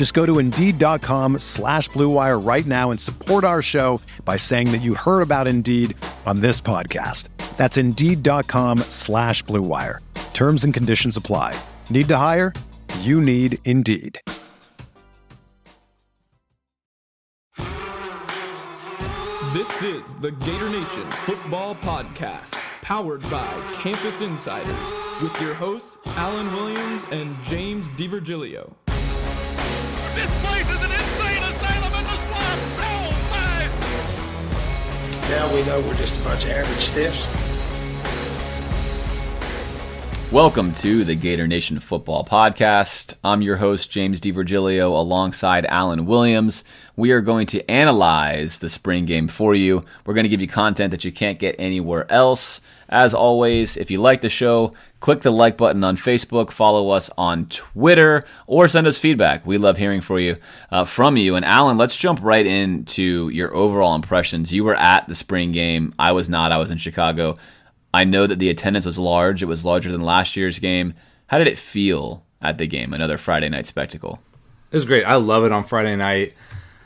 Just go to Indeed.com slash BlueWire right now and support our show by saying that you heard about Indeed on this podcast. That's Indeed.com slash BlueWire. Terms and conditions apply. Need to hire? You need Indeed. This is the Gator Nation Football Podcast, powered by Campus Insiders, with your hosts Alan Williams and James DiVirgilio. Now we know we're just a bunch of average stiffs. Welcome to the Gator Nation Football Podcast. I'm your host, James DiVirgilio, alongside Alan Williams. We are going to analyze the spring game for you. We're going to give you content that you can't get anywhere else. As always, if you like the show, click the like button on Facebook, follow us on Twitter, or send us feedback. We love hearing for you uh, from you. And Alan, let's jump right into your overall impressions. You were at the spring game. I was not. I was in Chicago. I know that the attendance was large. It was larger than last year's game. How did it feel at the game? Another Friday night spectacle. It was great. I love it on Friday night.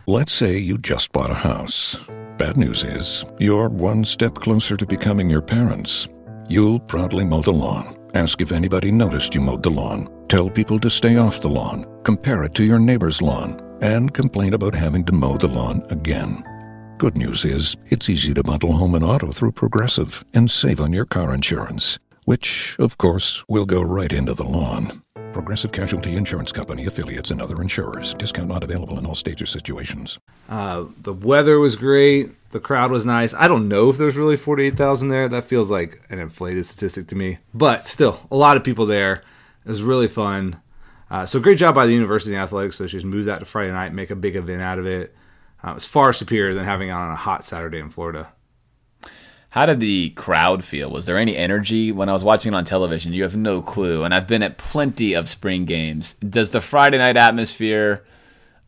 Let's say you just bought a house. Bad news is, you're one step closer to becoming your parents. You'll proudly mow the lawn. Ask if anybody noticed you mowed the lawn. Tell people to stay off the lawn. Compare it to your neighbor's lawn. And complain about having to mow the lawn again. Good news is, it's easy to bundle home and auto through Progressive and save on your car insurance, which, of course, will go right into the lawn. Progressive Casualty Insurance Company affiliates and other insurers. Discount not available in all states or situations. Uh, the weather was great. The crowd was nice. I don't know if there's really 48,000 there. That feels like an inflated statistic to me. But still, a lot of people there. It was really fun. Uh, so great job by the University Athletics Association. Move that to Friday night, make a big event out of it. Uh, was far superior than having it on a hot Saturday in Florida. How did the crowd feel? Was there any energy when I was watching it on television? You have no clue. And I've been at plenty of spring games. Does the Friday night atmosphere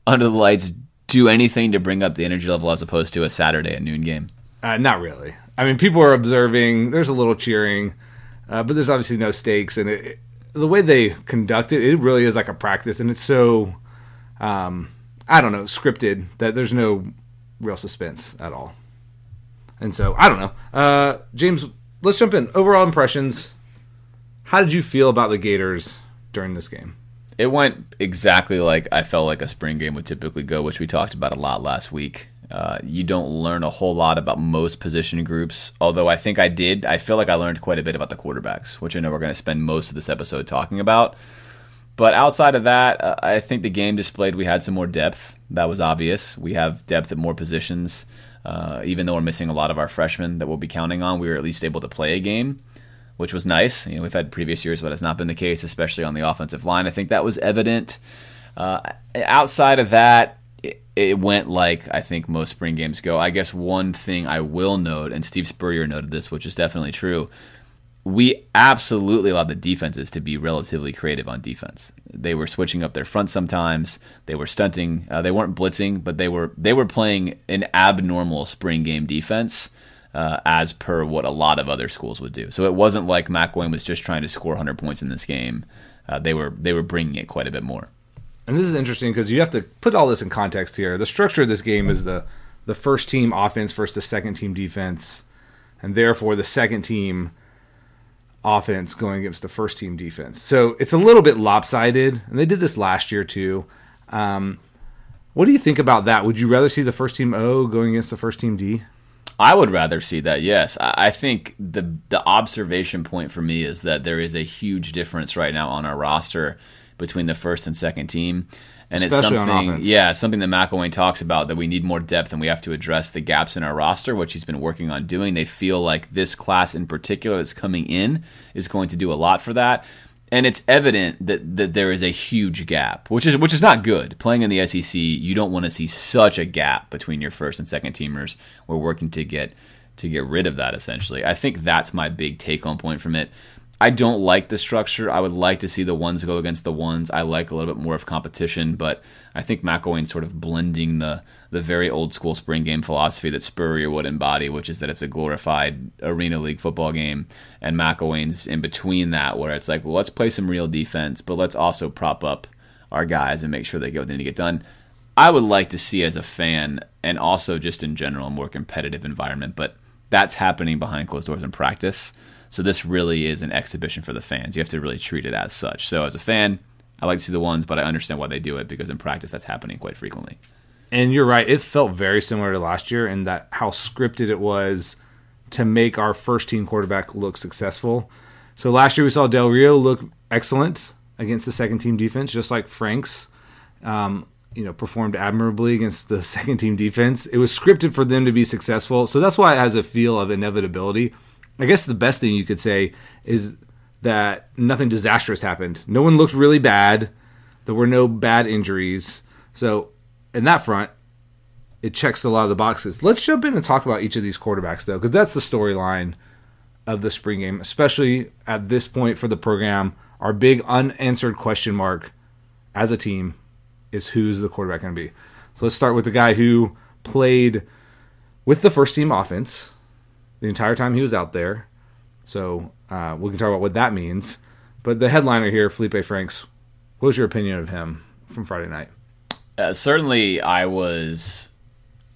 under the lights do anything to bring up the energy level as opposed to a Saturday at noon game? Uh, not really. I mean, people are observing. There's a little cheering, uh, but there's obviously no stakes. And it, it, the way they conduct it, it really is like a practice, and it's so, um, I don't know, scripted that there's no real suspense at all. And so I don't know, uh, James. Let's jump in. Overall impressions. How did you feel about the Gators during this game? It went exactly like I felt like a spring game would typically go, which we talked about a lot last week. Uh, you don't learn a whole lot about most position groups, although I think I did. I feel like I learned quite a bit about the quarterbacks, which I know we're going to spend most of this episode talking about. But outside of that, uh, I think the game displayed we had some more depth. That was obvious. We have depth at more positions. Uh, even though we're missing a lot of our freshmen that we'll be counting on, we were at least able to play a game, which was nice. You know, we've had previous years, but has not been the case, especially on the offensive line. I think that was evident. Uh, outside of that, it, it, went like I think most spring games go. I guess one thing I will note, and Steve Spurrier noted this, which is definitely true. We absolutely allowed the defenses to be relatively creative on defense. They were switching up their front sometimes. They were stunting. Uh, they weren't blitzing, but they were they were playing an abnormal spring game defense. Uh, as per what a lot of other schools would do. So it wasn't like McElwain was just trying to score 100 points in this game. Uh, they were they were bringing it quite a bit more. And this is interesting because you have to put all this in context here. The structure of this game is the the first team offense versus the second team defense, and therefore the second team offense going against the first team defense. So it's a little bit lopsided, and they did this last year too. Um, what do you think about that? Would you rather see the first team O going against the first team D? I would rather see that. Yes, I think the the observation point for me is that there is a huge difference right now on our roster between the first and second team, and Especially it's something. Yeah, something that McElwain talks about that we need more depth and we have to address the gaps in our roster, which he's been working on doing. They feel like this class in particular that's coming in is going to do a lot for that. And it's evident that, that there is a huge gap, which is which is not good. Playing in the SEC, you don't want to see such a gap between your first and second teamers. We're working to get to get rid of that essentially. I think that's my big take home point from it. I don't like the structure. I would like to see the ones go against the ones. I like a little bit more of competition, but I think McElwain's sort of blending the the very old school spring game philosophy that Spurrier would embody, which is that it's a glorified arena league football game, and McElwain's in between that, where it's like, well, let's play some real defense, but let's also prop up our guys and make sure they get what they need to get done. I would like to see as a fan and also just in general a more competitive environment, but that's happening behind closed doors in practice. So this really is an exhibition for the fans. You have to really treat it as such. So as a fan, I like to see the ones, but I understand why they do it because in practice that's happening quite frequently. And you're right; it felt very similar to last year in that how scripted it was to make our first team quarterback look successful. So last year we saw Del Rio look excellent against the second team defense, just like Franks. Um, you know, performed admirably against the second team defense. It was scripted for them to be successful, so that's why it has a feel of inevitability. I guess the best thing you could say is that nothing disastrous happened. No one looked really bad. There were no bad injuries. So, in that front, it checks a lot of the boxes. Let's jump in and talk about each of these quarterbacks, though, because that's the storyline of the spring game, especially at this point for the program. Our big unanswered question mark as a team is who's the quarterback going to be. So let's start with the guy who played with the first team offense the entire time he was out there. So uh, we can talk about what that means. But the headliner here, Feleipe Franks, what was your opinion of him from Friday night? Uh, certainly, I was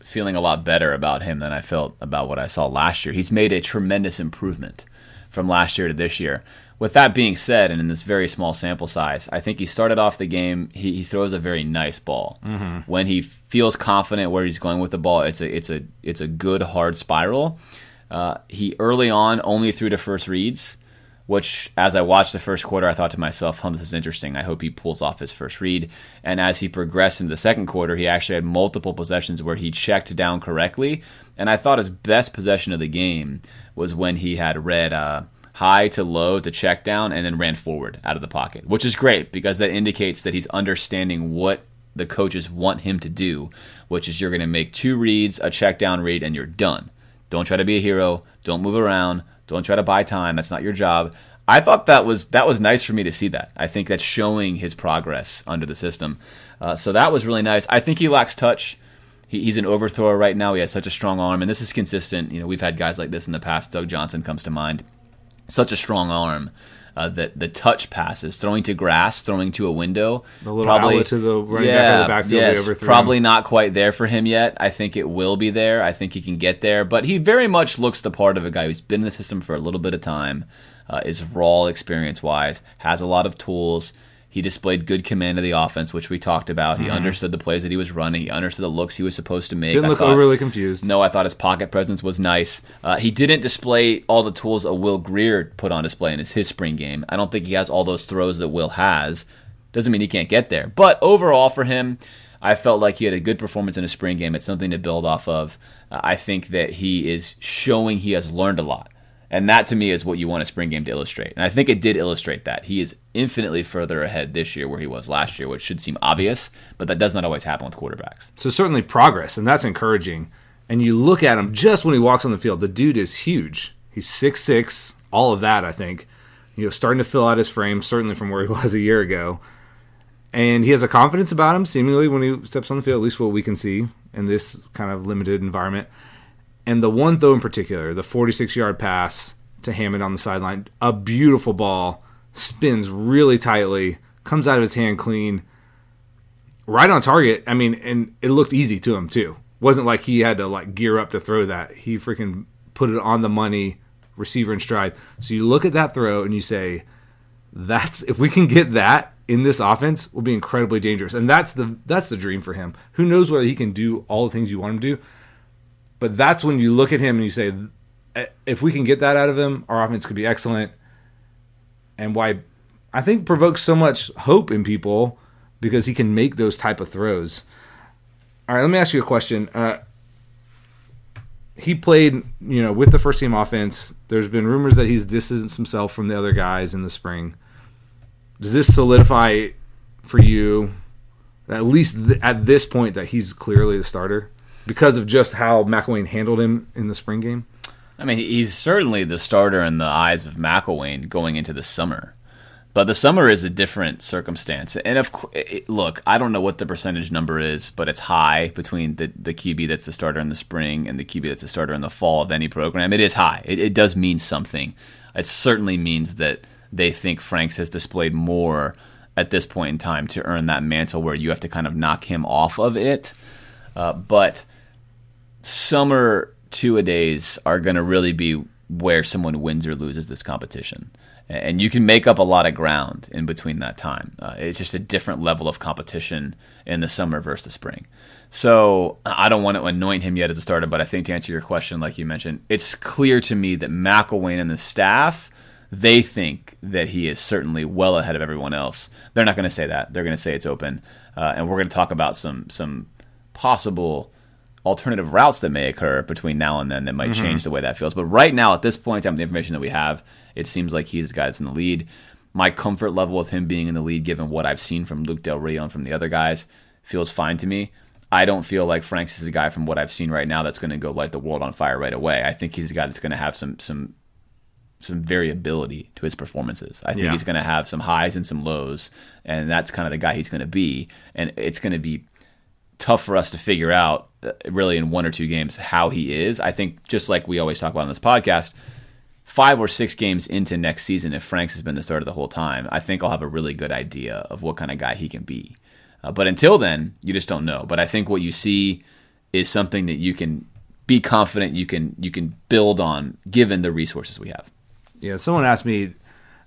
feeling a lot better about him than I felt about what I saw last year. He's made a tremendous improvement from last year to this year. With that being said, and in this very small sample size, I think he started off the game. He, he throws a very nice ball. When he feels confident where he's going with the ball, it's a it's a it's a good hard spiral. Uh, he early on only threw to first reads, which as I watched the first quarter, I thought to myself, "Huh, this is interesting. I hope he pulls off his first read." And as he progressed into the second quarter, he actually had multiple possessions where he checked down correctly. And I thought his best possession of the game was when he had read uh, high to low to check down and then ran forward out of the pocket, which is great because that indicates that he's understanding what the coaches want him to do, which is you're going to make two reads, a check down read, and you're done. Don't try to be a hero. Don't move around. Don't try to buy time. That's not your job. I thought that was that was nice for me to see that. I think that's showing his progress under the system. Uh, so that was really nice. I think he lacks touch. He, he's an overthrower right now. He has such a strong arm, and this is consistent. You know, we've had guys like this in the past. Doug Johnson comes to mind. Such a strong arm. Uh, that the touch passes, throwing to grass, throwing to a window, The little outlet to the running back of the backfield yes, probably not quite there for him yet. I think it will be there. I think he can get there, but he very much looks the part of a guy who's been in the system for a little bit of time, uh, is raw experience wise, has a lot of tools. He displayed good command of the offense, which we talked about. He understood the plays that he was running. He understood the looks he was supposed to make. Mm-hmm. Didn't I look thought- overly confused. no, I thought his pocket presence was nice. Uh, he didn't display all the tools a Will Grier put on display in his, his spring game. I don't think he has all those throws that Will has. Doesn't mean he can't get there. But overall, for him, I felt like he had a good performance in his spring game. It's something to build off of. Uh, I think that he is showing he has learned a lot. And that to me is what you want a spring game to illustrate. And I think it did illustrate that. He is infinitely further ahead this year where he was last year, which should seem obvious, but that does not always happen with quarterbacks. So certainly progress, and that's encouraging. And you look at him just when he walks on the field, the dude is huge. He's six six, all of that, I think. You know, starting to fill out his frame, certainly from where he was a year ago. And he has a confidence about him, seemingly when he steps on the field, at least what we can see in this kind of limited environment. And the one throw in particular, the 46 yard pass to Hammond on the sideline, a beautiful ball, spins really tightly, comes out of his hand clean, right on target. I mean, and it looked easy to him too. Wasn't like he had to like gear up to throw that. He freaking put it on the money, receiver in stride. So you look at that throw and you say, "That's if we can get that in this offense, will be incredibly dangerous." And that's the that's the dream for him. Who knows whether he can do all the things you want him to do? But that's when you look at him and you say, if we can get that out of him, our offense could be excellent. And why I think provokes so much hope in people because he can make those type of throws. All right, let me ask you a question. Uh, he played, you know, with the first team offense. There's been rumors that he's distanced himself from the other guys in the spring. Does this solidify for you, at least th- at this point, that he's clearly the starter because of just how McElwain handled him in the spring game? I mean, he's certainly the starter in the eyes of McElwain going into the summer. But the summer is a different circumstance. And of look, I don't know what the percentage number is, but it's high between the, the QB that's the starter in the spring and the QB that's the starter in the fall of any program. It is high. It, it does mean something. It certainly means that they think Franks has displayed more at this point in time to earn that mantle where you have to kind of knock him off of it. Uh, but summer two a days are going to really be where someone wins or loses this competition and you can make up a lot of ground in between that time. Uh, it's just a different level of competition in the summer versus the spring. So I don't want to anoint him yet as a starter, but I think to answer your question, like you mentioned, it's clear to me that McElwain and the staff they think that he is certainly well ahead of everyone else. They're not going to say that. They're going to say it's open, uh, and we're going to talk about some some possible alternative routes that may occur between now and then that might mm-hmm. change the way that feels. But right now, at this point, time, the information that we have, it seems like he's the guy that's in the lead. My comfort level with him being in the lead, given what I've seen from Luke Del Rio and from the other guys, feels fine to me. I don't feel like Franks is a guy from what I've seen right now that's going to go light the world on fire right away. I think he's a guy that's going to have some some some variability to his performances. I think yeah. he's going to have some highs and some lows, and that's kind of the guy he's going to be. And it's going to be tough for us to figure out, uh, really, in one or two games, how he is. I think just like we always talk about on this podcast, five or six games into next season, if Franks has been the starter the whole time, I think I'll have a really good idea of what kind of guy he can be. Uh, but until then, you just don't know. But I think what you see is something that you can be confident you can you can build on given the resources we have. Yeah, someone asked me,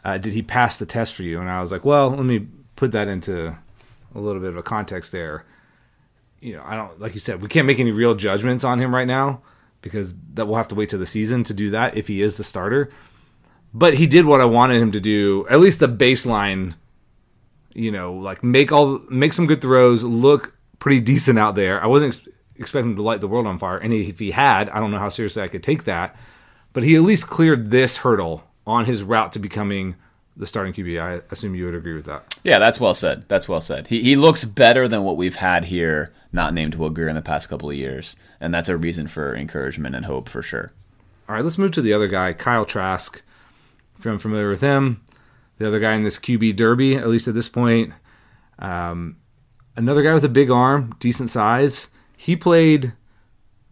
uh, did he pass the test for you? And I was like, well, let me put that into a little bit of a context there. You know, I don't like you said, we can't make any real judgments on him right now because that we'll have to wait to the season to do that if he is the starter. But he did what I wanted him to do, at least the baseline. You know, like make all make some good throws, look pretty decent out there. I wasn't ex- expecting him to light the world on fire, and if he had, I don't know how seriously I could take that. But he at least cleared this hurdle on his route to becoming the starting QB. I assume you would agree with that. Yeah, that's well said. That's well said. He he looks better than what we've had here, not named Will Grier in the past couple of years, and that's a reason for encouragement and hope for sure. All right, let's move to the other guy, Kyle Trask. If you're familiar with him, the other guy in this QB derby, at least at this point, um, another guy with a big arm, decent size. He played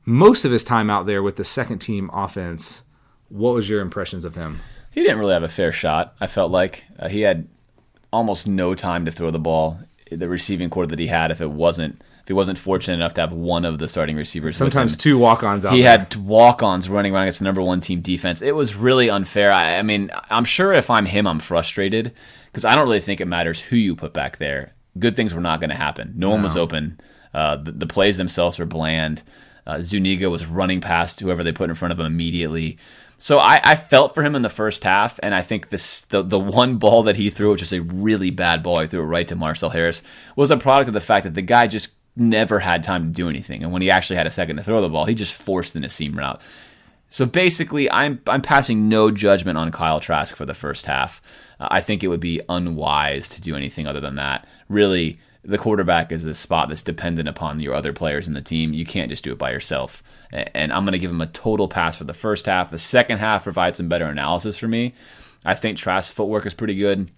most of his time out there with the second team offense. What was your impressions of him? He didn't really have a fair shot. I felt like uh, he had almost no time to throw the ball. The receiving core that he had, if it wasn't if he wasn't fortunate enough to have one of the starting receivers, sometimes two walk-ons. he there. He had walk-ons running around against the number one team defense. It was really unfair. I, I mean, I'm sure if I'm him, I'm frustrated because I don't really think it matters who you put back there. Good things were not going to happen. No, no, one was open. Uh, the, the, plays themselves were bland. Uh, Zuniga was running past whoever they put in front of him immediately. So I, I, felt for him in the first half, and I think this the, the one ball that he threw, which is a really bad ball, he threw it right to Marcell Harris, was a product of the fact that the guy just never had time to do anything. And when he actually had a second to throw the ball, he just forced in a seam route. So basically, I'm I'm passing no judgment on Kyle Trask for the first half. Uh, I think it would be unwise to do anything other than that. Really, the quarterback is a spot that's dependent upon your other players in the team. You can't just do it by yourself. And I'm going to give him a total pass for the first half. The second half provides some better analysis for me. I think Trask's footwork is pretty good.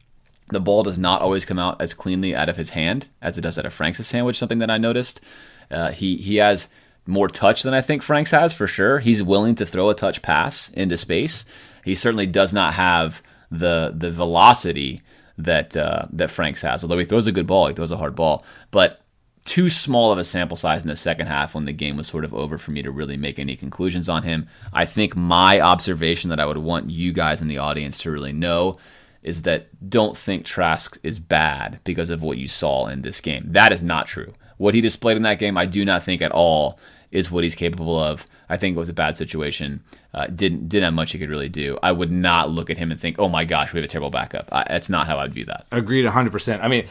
The ball does not always come out as cleanly out of his hand as it does out of Franks' is something that I noticed. Uh, he he has more touch than I think Franks has for sure. He's willing to throw a touch pass into space. He certainly does not have the the velocity that uh, that Franks has. Although he throws a good ball, he throws a hard ball, but too small of a sample size in the second half when the game was sort of over for me to really make any conclusions on him. I think my observation that I would want you guys in the audience to really know is that don't think Trask is bad because of what you saw in this game. That is not true. What he displayed in that game, I do not think at all is what he's capable of. I think it was a bad situation. Uh, didn't didn't have much he could really do. I would not look at him and think, "Oh my gosh, we have a terrible backup." I, that's not how I'd view that. Agreed, hundred percent. I mean,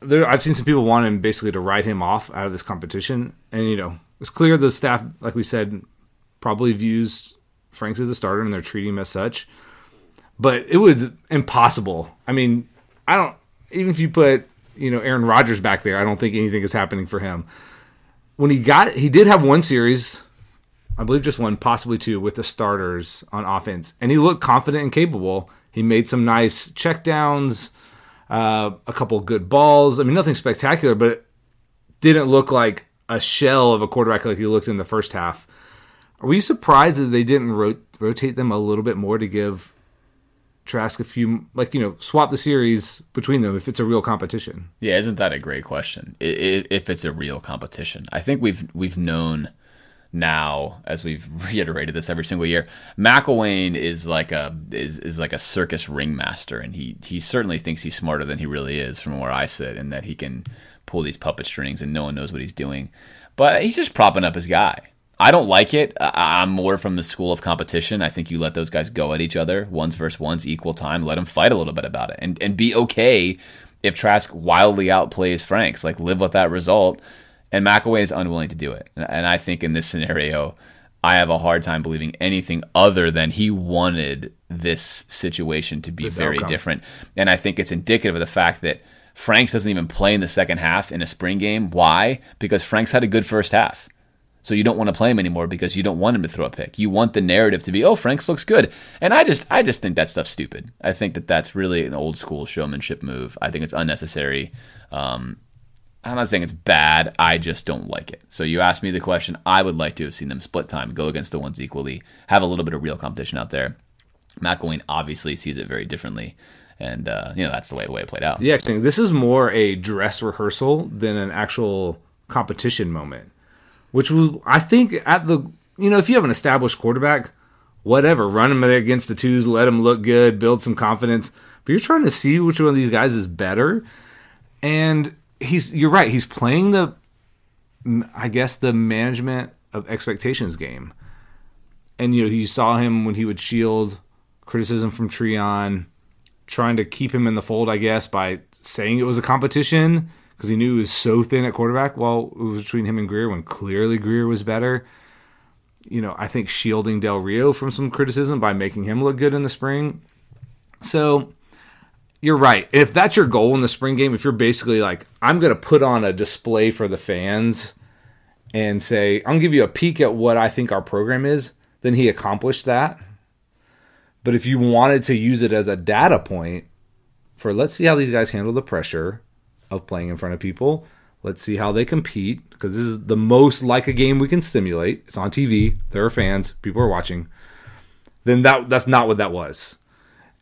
there, I've seen some people want him basically to write him off out of this competition, and you know, it's clear the staff, like we said, probably views Franks as a starter and they're treating him as such. But it was impossible. I mean, I don't even if you put you know Aaron Rodgers back there, I don't think anything is happening for him. When he got, he did have one series, I believe just one, possibly two, with the starters on offense, and he looked confident and capable. He made some nice checkdowns, uh, a couple good balls. I mean, nothing spectacular, but it didn't look like a shell of a quarterback like he looked in the first half. Are you surprised that they didn't ro- rotate them a little bit more to give Trask a few, like you know, swap the series between them if it's a real competition? Yeah, isn't that a great question? If it's a real competition, I think we've we've known now, as we've reiterated this every single year, McElwain is like a is, is like a circus ringmaster, and he he certainly thinks he's smarter than he really is from where I sit, and that he can pull these puppet strings and no one knows what he's doing. But he's just propping up his guy. I don't like it. I'm more from the school of competition. I think you let those guys go at each other, ones versus ones, equal time. Let them fight a little bit about it, and and be okay if Trask wildly outplays Franks. Like live with that result. And McElwain is unwilling to do it. And I think in this scenario, I have a hard time believing anything other than he wanted this situation to be this very outcome. different. And I think it's indicative of the fact that Franks doesn't even play in the second half in a spring game. Why? Because Franks had a good first half. So you don't want to play him anymore because you don't want him to throw a pick. You want the narrative to be, "Oh, Franks looks good." And I just I just think that stuff's stupid. I think that that's really an old school showmanship move. I think it's unnecessary. Um, I'm not saying it's bad. I just don't like it. So you asked me the question. I would like to have seen them split time, go against the ones equally, have a little bit of real competition out there. McElwain obviously sees it very differently and uh, you know that's the way the way it played out. Yeah, this is more a dress rehearsal than an actual competition moment which was I think at the you know if you have an established quarterback, whatever, run him against the twos, let him look good, build some confidence. But you're trying to see which one of these guys is better, and he's you're right. He's playing the I guess the management of expectations game, and you know you saw him when he would shield criticism from Treon, trying to keep him in the fold. I guess by saying it was a competition because he knew he was so thin at quarterback. Well, it was between him and Grier when clearly Grier was better. You know, I think shielding Del Rio from some criticism by making him look good in the spring. So you're right. If that's your goal in the spring game, if you're basically like, I'm going to put on a display for the fans and say, I'm going to give you a peek at what I think our program is, then he accomplished that. But if you wanted to use it as a data point for let's see how these guys handle the pressure, of playing in front of people. Let's see how they compete because this is the most like a game we can simulate. It's on TV. There are fans. People are watching. Then that that's not what that was.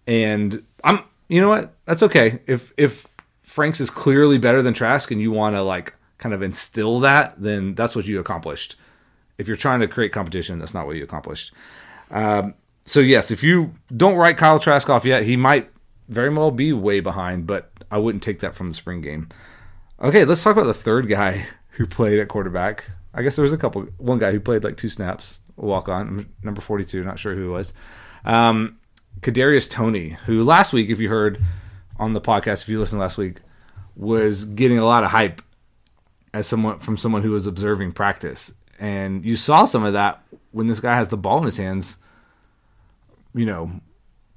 And I'm you know what? That's okay. If if Franks is clearly better than Trask and you want to like kind of instill that, then that's what you accomplished. If you're trying to create competition, that's not what you accomplished. Um, so yes, if you don't write Kyle Trask off yet, he might very well be way behind, but I wouldn't take that from the spring game. Okay, let's talk about the third guy who played at quarterback. I guess there was a couple. One guy who played like two snaps, walk on, number forty-two. Not sure who it was. Um, Kadarius Toney, who last week, if you heard on the podcast, if you listened last week, was getting a lot of hype as someone from someone who was observing practice, and you saw some of that when this guy has the ball in his hands. You know,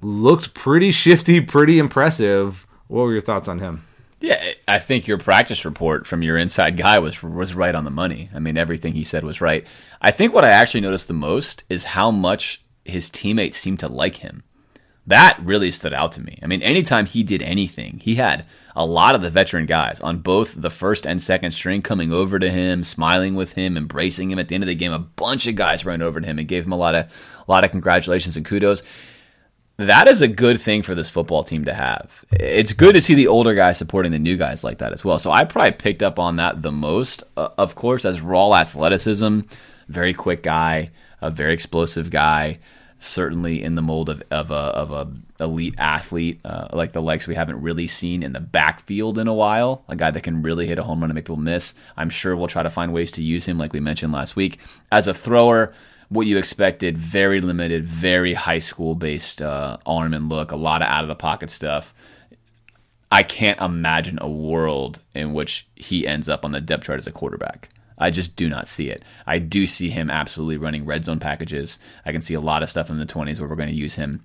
looked pretty shifty, pretty impressive. What were your thoughts on him? Yeah, I think your practice report from your inside guy was was right on the money. I mean, everything he said was right. I think what I actually noticed the most is how much his teammates seemed to like him. That really stood out to me. I mean, anytime he did anything, he had a lot of the veteran guys on both the first and second string coming over to him, smiling with him, embracing him. At the end of the game, a bunch of guys ran over to him and gave him a lot of a lot of congratulations and kudos that is a good thing for this football team to have. It's good to see the older guys supporting the new guys like that as well. So I probably picked up on that the most. Uh, of course, as raw athleticism, very quick guy, a very explosive guy. Certainly in the mold of, of a of a elite athlete, uh, like the likes we haven't really seen in the backfield in a while. A guy that can really hit a home run and make people miss. I'm sure we'll try to find ways to use him, like we mentioned last week, as a thrower. What you expected, very limited, very high school based uh, arm and look, a lot of out of the pocket stuff. I can't imagine a world in which he ends up on the depth chart as a quarterback. I just do not see it. I do see him absolutely running red zone packages. I can see a lot of stuff in the 20s where we're going to use him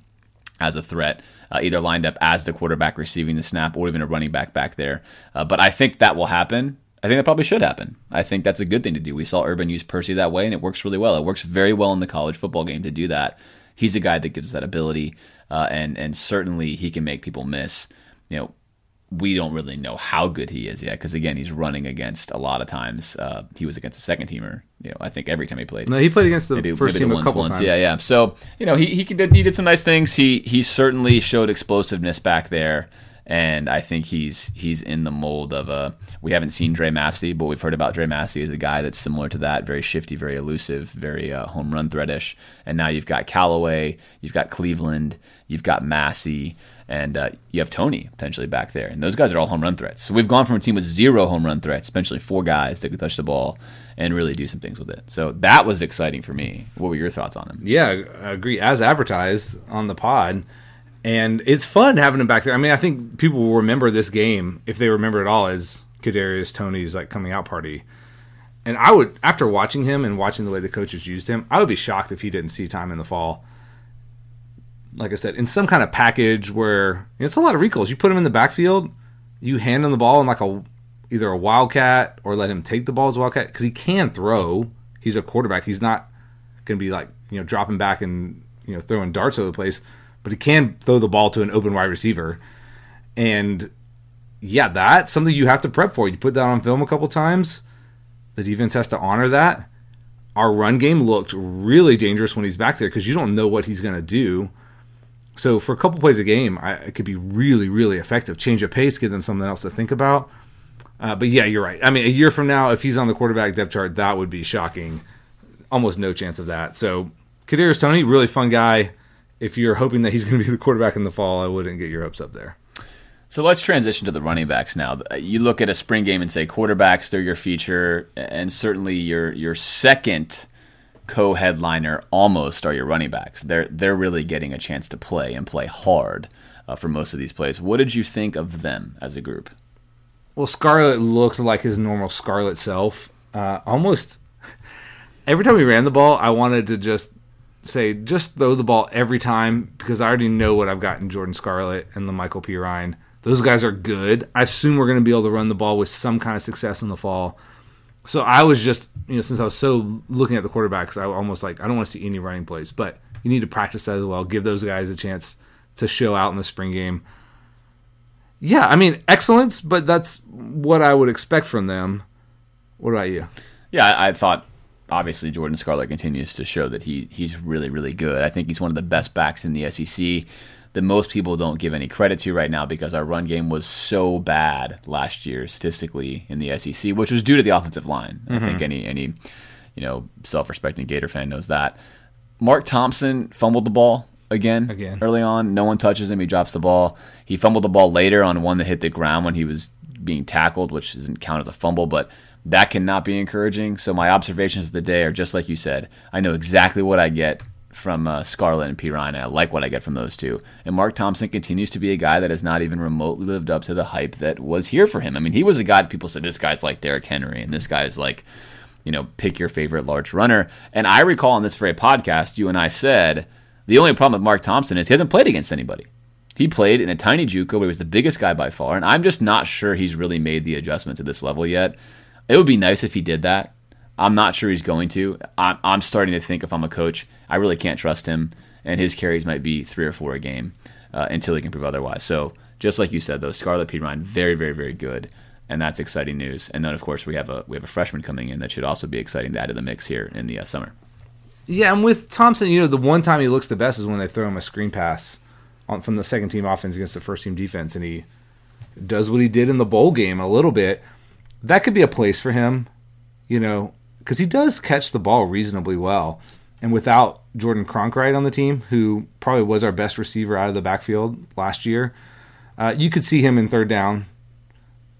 as a threat, uh, either lined up as the quarterback receiving the snap or even a running back back there. Uh, but I think that will happen. I think that probably should happen. I think that's a good thing to do. We saw Urban use Percy that way, and it works really well. It works very well in the college football game to do that. He's a guy that gives that ability, uh, and and certainly he can make people miss. You know, we don't really know how good he is yet because again he's running against a lot of times uh, he was against a second teamer you know I think every time he played. No he played against the maybe, first maybe team the a couple once. times. Yeah yeah. So you know he he did he did some nice things. He he certainly showed explosiveness back there and I think he's he's in the mold of a we haven't seen Dre Massey but we've heard about Dre Massey as a guy that's similar to that very shifty very elusive very uh, home run threadish and now you've got Callaway you've got Cleveland you've got Massey and uh, you have Toney potentially back there, and those guys are all home run threats. So we've gone from a team with zero home run threats, essentially four guys that could touch the ball and really do some things with it. So that was exciting for me. What were your thoughts on him? Yeah, I agree. As advertised on the pod, and it's fun having him back there. I mean, I think people will remember this game if they remember it all as Kadarius Toney's like coming out party. And I would, after watching him and watching the way the coaches used him, I would be shocked if he didn't see time in the fall like I said, in some kind of package where you know, it's a lot of recalls. You put him in the backfield, you hand him the ball in like a either a wildcat or let him take the ball as a wildcat because he can throw. He's a quarterback. He's not going to be like you know dropping back and you know throwing darts over the place, but he can throw the ball to an open wide receiver. And yeah, that's something you have to prep for. You put that on film a couple times. The defense has to honor that. Our run game looked really dangerous when he's back there because you don't know what he's going to do. So for a couple plays a game, I, it could be really, really effective. Change of pace, give them something else to think about. Uh, but yeah, you're right. I mean, a year from now, if he's on the quarterback depth chart, that would be shocking. Almost no chance of that. So Kadarius Toney, really fun guy. If you're hoping that he's going to be the quarterback in the fall, I wouldn't get your hopes up there. So let's transition to the running backs now. You look at a spring game and say quarterbacks, they're your feature, and certainly your your second co-headliner almost are your running backs. They're they're really getting a chance to play and play hard uh, for most of these plays. What did you think of them as a group? Well, Scarlett looked like his normal Scarlett self. Uh, almost every time he ran the ball, I wanted to just say, just throw the ball every time because I already know what I've got in Jordan Scarlett and the Michael Perine. Those guys are good. I assume we're going to be able to run the ball with some kind of success in the fall. So I was just, you know, since I was so looking at the quarterbacks, I almost like I don't want to see any running plays, but you need to practice that as well. Give those guys a chance to show out in the spring game. Yeah, I mean excellence, but that's what I would expect from them. What about you? Yeah, I, thought obviously Jordan Scarlett continues to show that he he's really really good. I think he's one of the best backs in the SEC that most people don't give any credit to right now because our run game was so bad last year statistically in the SEC, which was due to the offensive line. Mm-hmm. I think mm-hmm. any any you know self-respecting Gator fan knows that. Mark Thompson fumbled the ball again, again early on. No one touches him. He drops the ball. He fumbled the ball later on one that hit the ground when he was being tackled, which doesn't count as a fumble, but that cannot be encouraging. So my observations of the day are just like you said. I know exactly what I get from uh, Scarlett and Perine. I like what I get from those two. And Mark Thompson continues to be a guy that has not even remotely lived up to the hype that was here for him. I mean, he was a guy that people said this guy's like Derrick Henry, and this guy's like, you know, pick your favorite large runner. And I recall on this very podcast, you and I said the only problem with Mark Thompson is he hasn't played against anybody. He played in a tiny JUCO where he was the biggest guy by far, and I'm just not sure he's really made the adjustment to this level yet. It would be nice if he did that. I'm not sure he's going to. I'm starting to think if I'm a coach, I really can't trust him, and his carries might be three or four a game uh, until he can prove otherwise. So just like you said, though, Scarlett Perine, very, very, very good, and that's exciting news. And then of course we have a we have a freshman coming in that should also be exciting to add to the mix here in the uh, summer. Yeah, and with Thompson, you know, the one time he looks the best is when they throw him a screen pass on, from the second team offense against the first team defense, and he does what he did in the bowl game a little bit. That could be a place for him, you know, because he does catch the ball reasonably well. And without Jordan Cronkrite on the team, who probably was our best receiver out of the backfield last year, uh, you could see him in third down.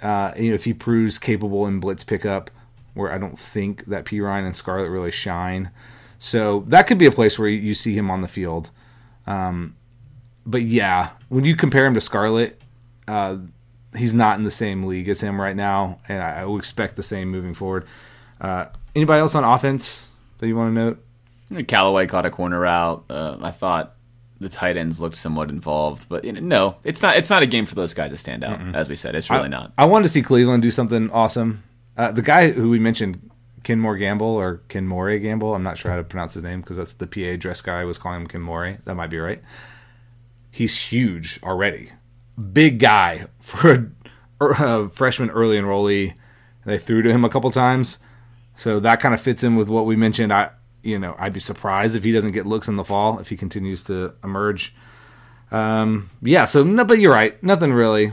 Uh, you know, if he proves capable in blitz pickup, where I don't think that Perine and Scarlett really shine. So that could be a place where you see him on the field. Um, but yeah, when you compare him to Scarlett, uh, he's not in the same league as him right now, and I, I expect the same moving forward. Uh, anybody else on offense that you want to note? Callaway caught a corner route. Uh, I thought the tight ends looked somewhat involved, but you know, no, it's not. It's not a game for those guys to stand out. Mm-mm. As we said, it's really I, not. I wanted to see Cleveland do something awesome. Uh, the guy who we mentioned, Kenmore Gamble or Kenmore Gamble, I'm not sure how to pronounce his name because that's the PA dress guy was calling him Kenmore. That might be right. He's huge already, big guy for a, a freshman early enrollee. They threw to him a couple times, so that kind of fits in with what we mentioned. I, you know, I'd be surprised if he doesn't get looks in the fall if he continues to emerge. Um, yeah, so no, but you're right, nothing really.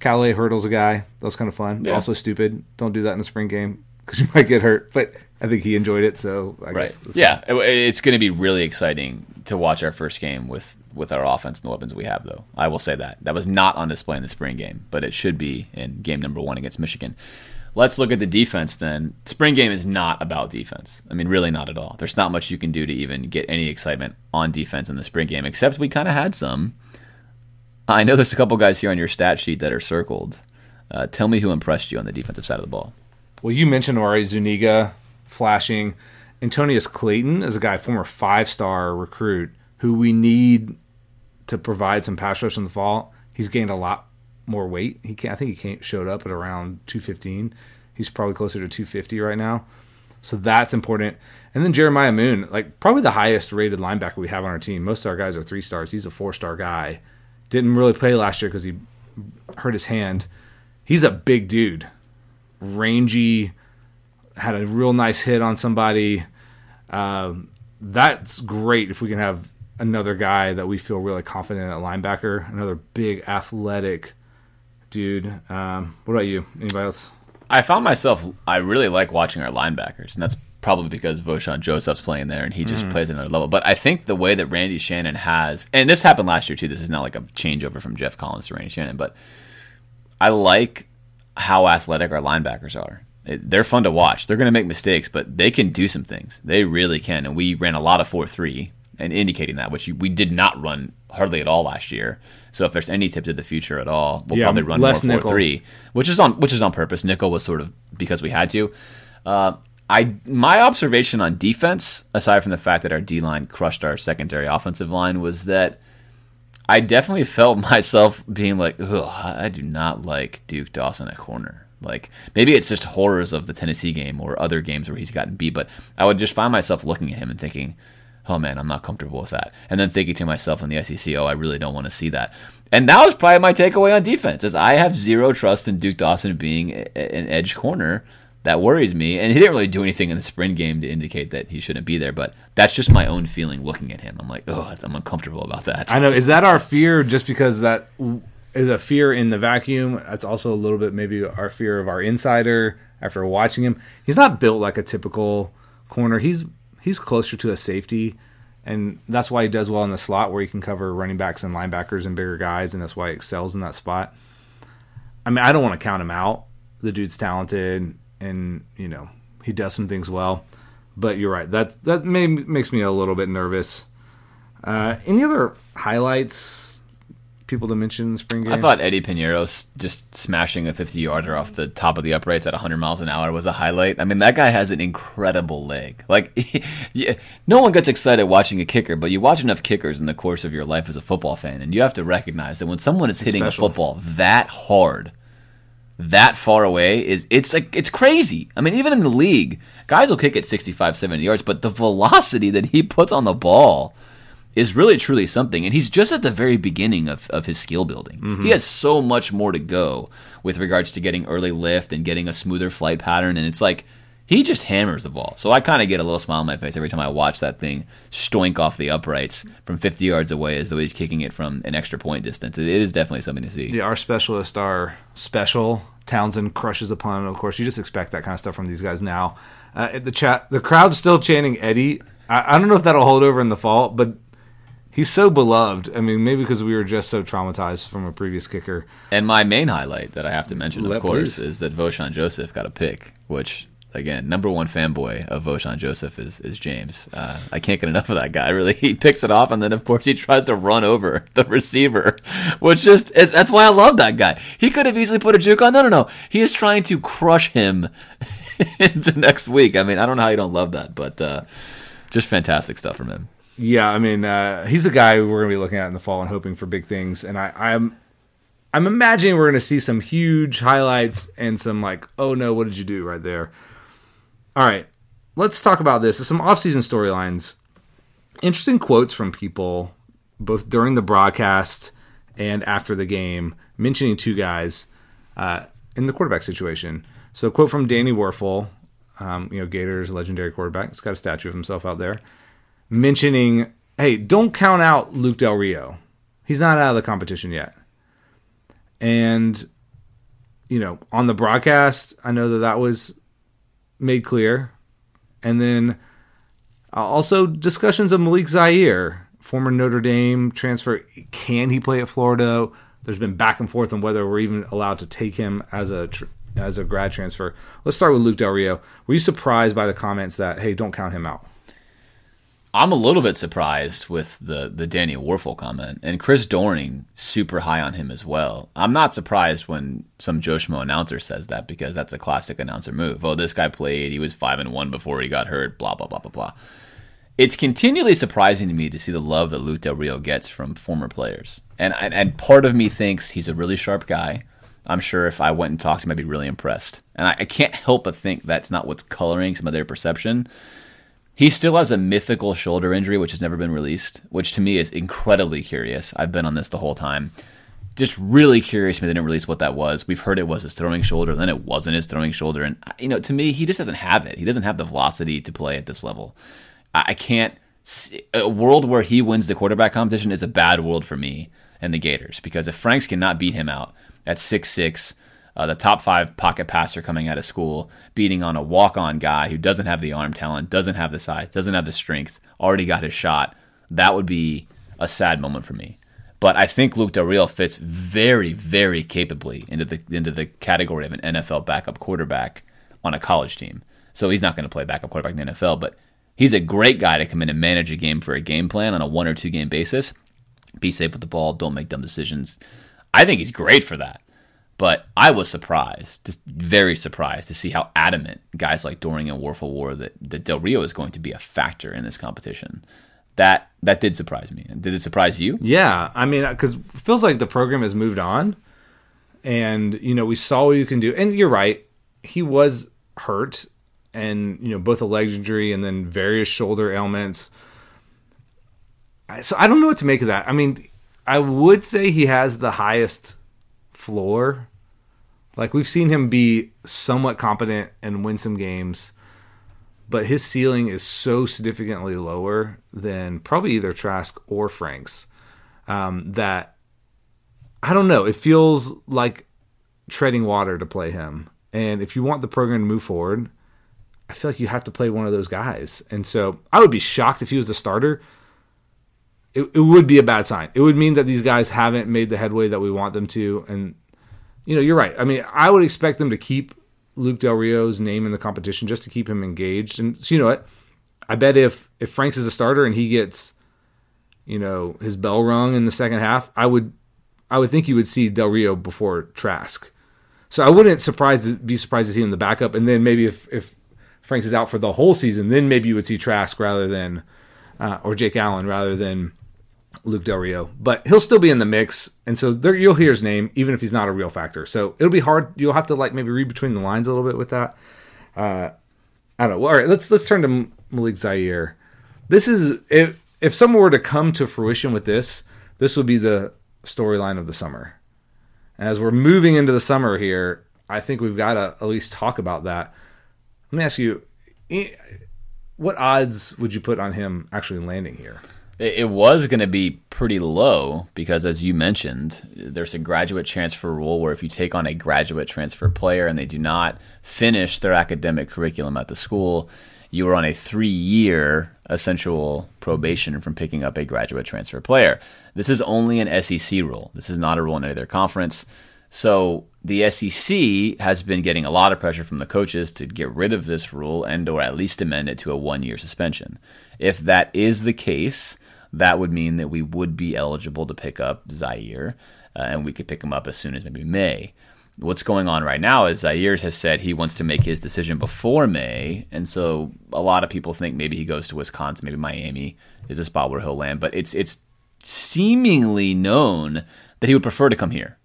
Calais hurdles a guy. That was kind of fun. Yeah. Also stupid. Don't do that in the spring game because you might get hurt. But I think he enjoyed it. So I right. yeah, fun. it's going to be really exciting to watch our first game with with our offense and the weapons we have. Though I will say that that was not on display in the spring game, but it should be in game number one against Michigan. Let's look at the defense then. Spring game is not about defense. I mean, really not at all. There's not much you can do to even get any excitement on defense in the spring game, except we kind of had some. I know there's a couple guys here on your stat sheet that are circled. Uh, tell me who impressed you on the defensive side of the ball. Well, you mentioned already Zuniga flashing. Antonneous Clayton is a guy, former five star recruit, who we need to provide some pass rush in the fall. He's gained a lot more weight. He can't. I think he came, showed up at around 215. He's probably closer to 250 right now. So that's important. And then Jeremiah Moon, like probably the highest rated linebacker we have on our team. Most of our guys are three stars. He's a four star guy. Didn't really play last year because he hurt his hand. He's a big dude, rangy, had a real nice hit on somebody. Uh, that's great if we can have another guy that we feel really confident at linebacker, another big athletic dude. Um, what about you? Anybody else? I found myself I really like watching our linebackers, and that's probably because Vosean Joseph's playing there and he just mm. plays another level. But I think the way that Randy Shannon has, and this happened last year too. This is not like a changeover from Geoff Collins to Randy Shannon, but I like how athletic our linebackers are. It, they're fun to watch. They're going to make mistakes, but they can do some things. They really can. And we ran a lot of four three and indicating that, which we did not run hardly at all last year. So if there's any tip to the future at all, we'll yeah, probably run more four three, which is on which is on purpose. Nickel was sort of because we had to. Uh, I my observation on defense, aside from the fact that our D line crushed our secondary offensive line, was that I definitely felt myself being like, I do not like Duke Dawson at corner. Like maybe it's just horrors of the Tennessee game or other games where he's gotten beat, but I would just find myself looking at him and thinking, oh man, I'm not comfortable with that. And then thinking to myself in the SEC, oh, I really don't want to see that. And that was probably my takeaway on defense, is I have zero trust in Duke Dawson being an edge corner. That worries me. And he didn't really do anything in the sprint game to indicate that he shouldn't be there. But that's just my own feeling looking at him. I'm like, oh, I'm uncomfortable about that. I know. Is that our fear just because that is a fear in the vacuum? That's also a little bit maybe our fear of our insider after watching him. He's not built like a typical corner. He's he's closer to a safety, and that's why he does well in the slot where he can cover running backs and linebackers and bigger guys, and that's why he excels in that spot. I mean, I don't want to count him out. The dude's talented, and you know he does some things well. But you're right. That that may, makes me a little bit nervous. Uh, any other highlights people to mention in the spring game? I thought Eddy Piñeiro just smashing a 50 yarder off the top of the uprights at 100 miles an hour was a highlight. I mean, that guy has an incredible leg. Like, yeah, no one gets excited watching a kicker, but you watch enough kickers in the course of your life as a football fan, and you have to recognize that when someone is hitting special. a football that hard, that far away is it's like it's crazy. I mean, even in the league, guys will kick at 65, 70 yards, but the velocity that he puts on the ball is really truly something. And he's just at the very beginning of, of his skill building. Mm-hmm. He has so much more to go with regards to getting early lift and getting a smoother flight pattern. And it's like he just hammers the ball. So I kind of get a little smile on my face every time I watch that thing stoink off the uprights from 50 yards away as though he's kicking it from an extra point distance. it is definitely something to see. Yeah, our specialists are special. Townsend crushes upon. Of course, you just expect that kind of stuff from these guys now. Uh, the chat, the crowd's still chanting Eddie I, I don't know if that'll hold over in the fall, but he's so beloved. I mean, maybe because we were just so traumatized from a previous kicker. And my main highlight that I have to mention, Let- of course, please. is that Vosean Joseph got a pick, which again, number one fanboy of Vosean Joseph is is James. Uh, I can't get enough of that guy. Really, he picks it off, and then of course he tries to run over the receiver, which just is, that's why I love that guy. He could have easily put a juke on. No, no, no. He is trying to crush him into next week. I mean, I don't know how you don't love that, but uh, just fantastic stuff from him. Yeah, I mean, uh, he's a guy we're going to be looking at in the fall and hoping for big things. And I, I'm, I'm imagining we're going to see some huge highlights and some like, oh no, what did you do right there? All right, let's talk about this. Some off-season storylines. Interesting quotes from people, both during the broadcast and after the game, mentioning two guys uh, in the quarterback situation. So, a quote from Danny Wuerffel, um, you know, Gators legendary quarterback. He's got a statue of himself out there mentioning, hey, don't count out Luke Del Rio. He's not out of the competition yet. And, you know, on the broadcast, I know that that was made clear. And then uh, also discussions of Malik Zaire, former Notre Dame transfer. Can he play at Florida? There's been back and forth on whether we're even allowed to take him as a tr- as a grad transfer. Let's start with Luke Del Rio. Were you surprised by the comments that hey, don't count him out? I'm a little bit surprised with the the Danny Wuerffel comment, and Chris Doering super high on him as well. I'm not surprised when some Joe Schmo announcer says that because that's a classic announcer move. Oh, this guy played; he was five and one before he got hurt. Blah blah blah blah blah. It's continually surprising to me to see the love that Luke Del Rio gets from former players, and and, and part of me thinks he's a really sharp guy. I'm sure if I went and talked to him, I'd be really impressed. And I, I can't help but think that's not what's coloring some of their perception. He still has a mythical shoulder injury, which has never been released, which to me is incredibly curious. I've been on this the whole time. Just really curious when they didn't release what that was. We've heard it was his throwing shoulder, then it wasn't his throwing shoulder. And, you know, to me, he just doesn't have it. He doesn't have the velocity to play at this level. I, I can't. See, a world where he wins the quarterback competition is a bad world for me and the Gators because if Franks cannot beat him out at six six, uh, the top five pocket passer coming out of school, beating on a walk on guy who doesn't have the arm talent, doesn't have the size, doesn't have the strength, already got his shot, that would be a sad moment for me. But I think Luke Del fits very, very capably into the into the category of an NFL backup quarterback on a college team. So he's not going to play backup quarterback in the NFL, but he's a great guy to come in and manage a game for a game plan on a one or two game basis. Be safe with the ball, don't make dumb decisions. I think he's great for that. But I was surprised, just very surprised to see how adamant guys like Doering and Wuerffel were that, that Del Rio is going to be a factor in this competition. That that did surprise me. Did it surprise you? Yeah, I mean, uh, because it feels like the program has moved on, and you know we saw what you can do. And you're right, he was hurt, and you know both a leg injury and then various shoulder ailments. So I don't know what to make of that. I mean, I would say he has the highest floor. Like we've seen him be somewhat competent and win some games, but his ceiling is so significantly lower than probably either Trask or Franks um, that I don't know. It feels like treading water to play him. And if you want the program to move forward, I feel like you have to play one of those guys. And so I would be shocked if he was the starter. It, it would be a bad sign. It would mean that these guys haven't made the headway that we want them to. And, you know, you're right. I mean, I would expect them to keep Luke Del Rio's name in the competition just to keep him engaged. And so you know what? I bet if if Franks is a starter and he gets, you know, his bell rung in the second half, I would I would think you would see Del Rio before Trask. So I wouldn't surprised be surprised to see him in the backup. And then maybe if if Franks is out for the whole season, then maybe you would see Trask rather than uh, or Jake Allen rather than Luke Del Rio. But he'll still be in the mix, and so there, you'll hear his name even if he's not a real factor. So it'll be hard. You'll have to like maybe read between the lines a little bit with that. Uh, I don't know. All right, let's let's turn to Malik Zaire. This is if if someone were to come to fruition with this, this would be the storyline of the summer. And as we're moving into the summer here, I think we've got to at least talk about that. Let me ask you, what odds would you put on him actually landing here? It was going to be pretty low because, as you mentioned, there's a graduate transfer rule where if you take on a graduate transfer player and they do not finish their academic curriculum at the school, you are on a three year essential probation from picking up a graduate transfer player. This is only an SEC rule. This is not a rule in any other conference. So the SEC has been getting a lot of pressure from the coaches to get rid of this rule and or at least amend it to a one year suspension. If that is the case, that would mean that we would be eligible to pick up Zaire, uh, and we could pick him up as soon as maybe May. What's going on right now is Zaire has said he wants to make his decision before May, and so a lot of people think maybe he goes to Wisconsin, maybe Miami is a spot where he'll land. But it's it's seemingly known that he would prefer to come here.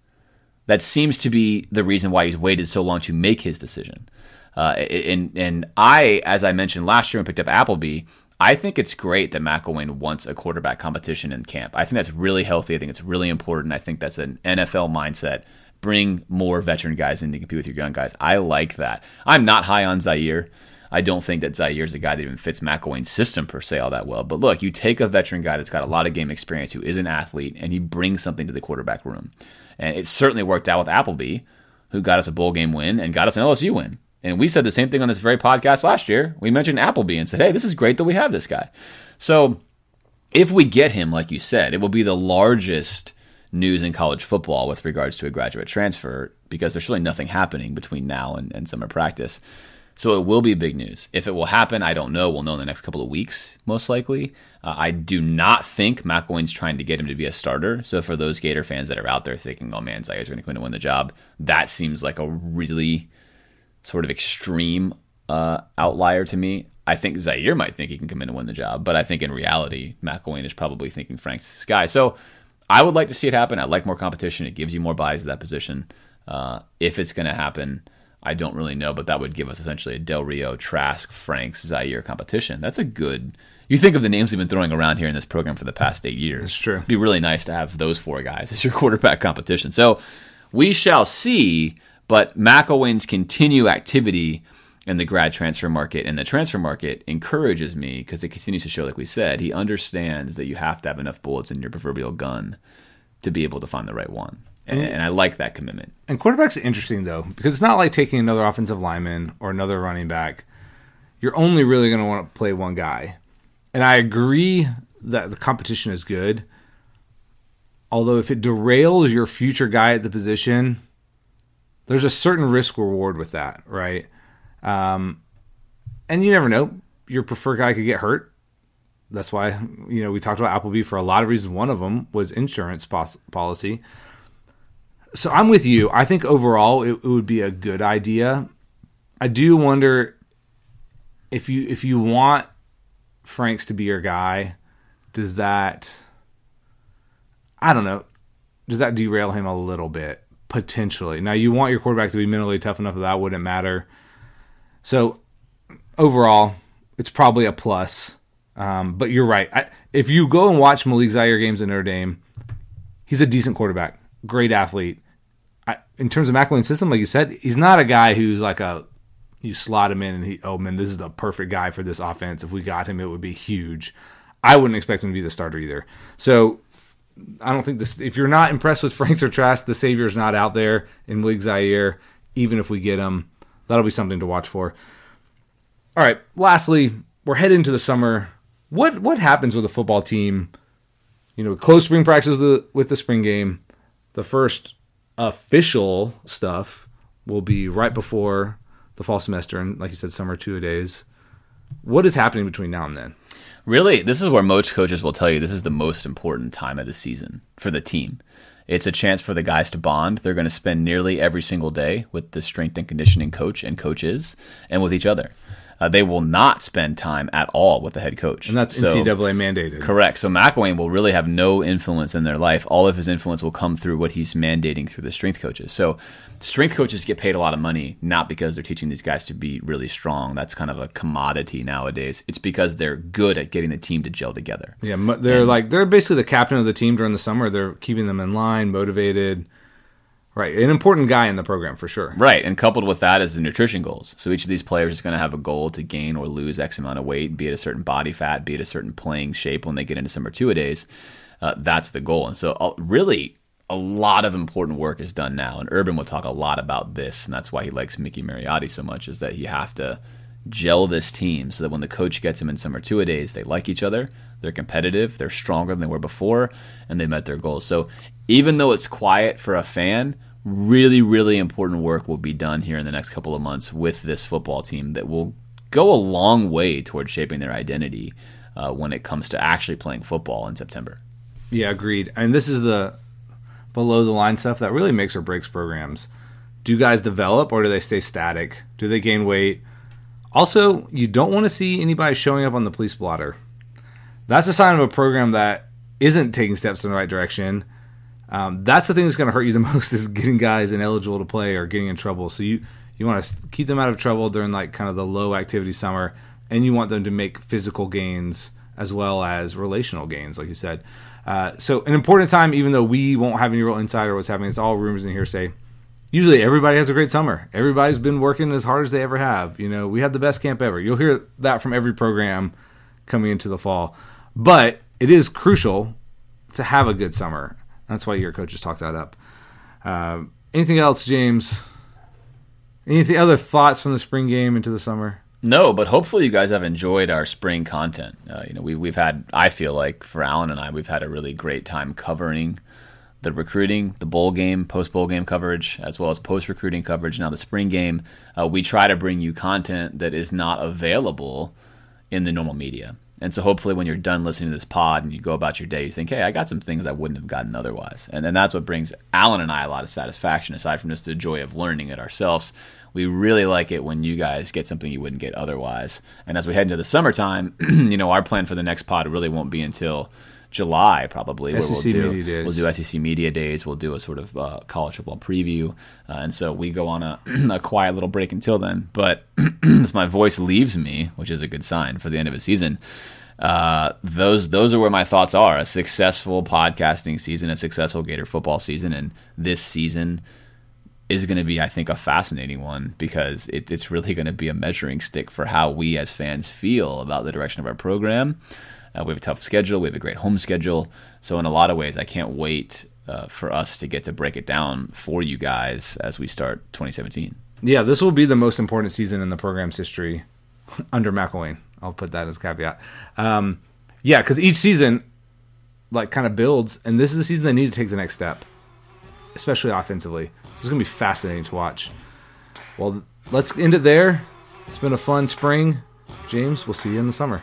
That seems to be the reason why he's waited so long to make his decision. Uh, and and I, as I mentioned last year, and picked up Appleby. I think it's great that McElwain wants a quarterback competition in camp. I think that's really healthy. I think it's really important. I think that's an NFL mindset. Bring more veteran guys in to compete with your young guys. I like that. I'm not high on Zaire. I don't think that Zaire is a guy that even fits McElwain's system per se all that well. But look, you take a veteran guy that's got a lot of game experience who is an athlete, and he brings something to the quarterback room. And it certainly worked out with Appleby, who got us a bowl game win and got us an LSU win. And we said the same thing on this very podcast last year. We mentioned Appleby and said, hey, this is great that we have this guy. So if we get him, like you said, it will be the largest news in college football with regards to a graduate transfer because there's really nothing happening between now and, and summer practice. So it will be big news. If it will happen, I don't know. We'll know in the next couple of weeks, most likely. Uh, I do not think McElwain's trying to get him to be a starter. So for those Gator fans that are out there thinking, oh man, Zaire's going to come in and win the job, that seems like a really sort of extreme uh, outlier to me. I think Zaire might think he can come in and win the job, but I think in reality, McElwain is probably thinking Frank's guy. So I would like to see it happen. I like more competition. It gives you more bodies at that position. Uh, if it's going to happen, I don't really know, but that would give us essentially a Del Rio, Trask, Franks, Zaire competition. That's a good. You think of the names we've been throwing around here in this program for the past eight years. That's true. It'd be really nice to have those four guys as your quarterback competition. So we shall see. But McElwain's continued activity in the grad transfer market and the transfer market encourages me because it continues to show, like we said, he understands that you have to have enough bullets in your proverbial gun to be able to find the right one. And, mm-hmm. and I like that commitment. And quarterback's interesting though because it's not like taking another offensive lineman or another running back. You're only really going to want to play one guy. And I agree that the competition is good. Although if it derails your future guy at the position, there's a certain risk reward with that, right? Um, and you never know. Your preferred guy could get hurt. That's why you know we talked about Appleby for a lot of reasons. One of them was insurance pos- policy. So I'm with you. I think overall it, it would be a good idea. I do wonder if you if you want Franks to be your guy, does that I don't know, does that derail him a little bit? Potentially. Now you want your quarterback to be mentally tough enough that that wouldn't matter. So overall, it's probably a plus. Um, but you're right. I, if you go and watch Malik Zaire games in Notre Dame, he's a decent quarterback, great athlete. I, in terms of McElwain's system, like you said, he's not a guy who's like a you slot him in and he oh man, this is the perfect guy for this offense. If we got him, it would be huge. I wouldn't expect him to be the starter either. So I don't think this. If you're not impressed with Franks or Trask, the Savior's not out there in League Zaire. Even if we get him, that'll be something to watch for. All right. Lastly, we're heading into the summer. What what happens with a football team? You know, close spring practice with the, with the spring game. The first official stuff will be right before the fall semester, and like you said, summer two days. What is happening between now and then? Really, this is where most coaches will tell you this is the most important time of the season for the team. It's a chance for the guys to bond. They're going to spend nearly every single day with the strength and conditioning coach and coaches and with each other uh, they will not spend time at all with the head coach. And that's so, NCAA mandated. Correct. So McElwain will really have no influence in their life. All of his influence will come through what he's mandating through the strength coaches. So strength coaches get paid a lot of money, not because they're teaching these guys to be really strong. That's kind of a commodity nowadays. It's because they're good at getting the team to gel together. Yeah, they're and, like they're basically the captain of the team during the summer. They're keeping them in line, motivated Right, an important guy in the program for sure. Right, and coupled with that is the nutrition goals. So each of these players is going to have a goal to gain or lose X amount of weight, be it a certain body fat, be it a certain playing shape when they get into summer two a days. Uh, that's the goal, and so uh, really a lot of important work is done now. And Urban will talk a lot about this, and that's why he likes Mickey Marotti so much. Is that you have to gel this team so that when the coach gets them in summer two a days, they like each other, they're competitive, they're stronger than they were before, and they met their goals. So even though it's quiet for a fan, really, really important work will be done here in the next couple of months with this football team that will go a long way towards shaping their identity uh, when it comes to actually playing football in September. Yeah, agreed. And this is the below the line stuff that really makes or breaks programs. Do guys develop or do they stay static? Do they gain weight? Also, you don't want to see anybody showing up on the police blotter. That's a sign of a program that isn't taking steps in the right direction. Um, that's the thing that's going to hurt you the most is getting guys ineligible to play or getting in trouble. So you you want to keep them out of trouble during like kind of the low activity summer, and you want them to make physical gains as well as relational gains, like you said. Uh, so an important time, even though we won't have any real insight or what's happening, it's all rumors and hearsay usually everybody has a great summer. Everybody's been working as hard as they ever have. You know, we had the best camp ever. You'll hear that from every program coming into the fall. But it is crucial to have a good summer. That's why your coaches talk that up. Uh, anything else, James? Anything other thoughts from the spring game into the summer? No, but hopefully you guys have enjoyed our spring content. Uh, you know, we, we've had, I feel like for Alan and I, we've had a really great time covering the recruiting, the bowl game, post bowl game coverage, as well as post recruiting coverage. Now, the spring game, uh, we try to bring you content that is not available in the normal media. And so, hopefully, when you're done listening to this pod and you go about your day, you think, hey, I got some things I wouldn't have gotten otherwise. And then that's what brings Alan and I a lot of satisfaction, aside from just the joy of learning it ourselves. We really like it when you guys get something you wouldn't get otherwise. And as we head into the summertime, you know, our plan for the next pod really won't be until July probably SEC we'll do we'll do SEC media days. We'll do a sort of uh, college football preview, uh, and so we go on a, a quiet little break until then. But as my voice leaves me, which is a good sign for the end of a season, uh, those those are where my thoughts are. A successful podcasting season, a successful Gator football season, and this season is going to be, I think, a fascinating one because it, it's really going to be a measuring stick for how we as fans feel about the direction of our program. Uh, we have a tough schedule. We have a great home schedule. So in a lot of ways, I can't wait uh, for us to get to break it down for you guys as we start 2017. Yeah, this will be the most important season in the program's history under McElwain. I'll put that as caveat. Um, yeah, because each season like kind of builds, and this is the season they need to take the next step, especially offensively. So it's gonna be fascinating to watch. Well, let's end it there. It's been a fun spring. James, we'll see you in the summer.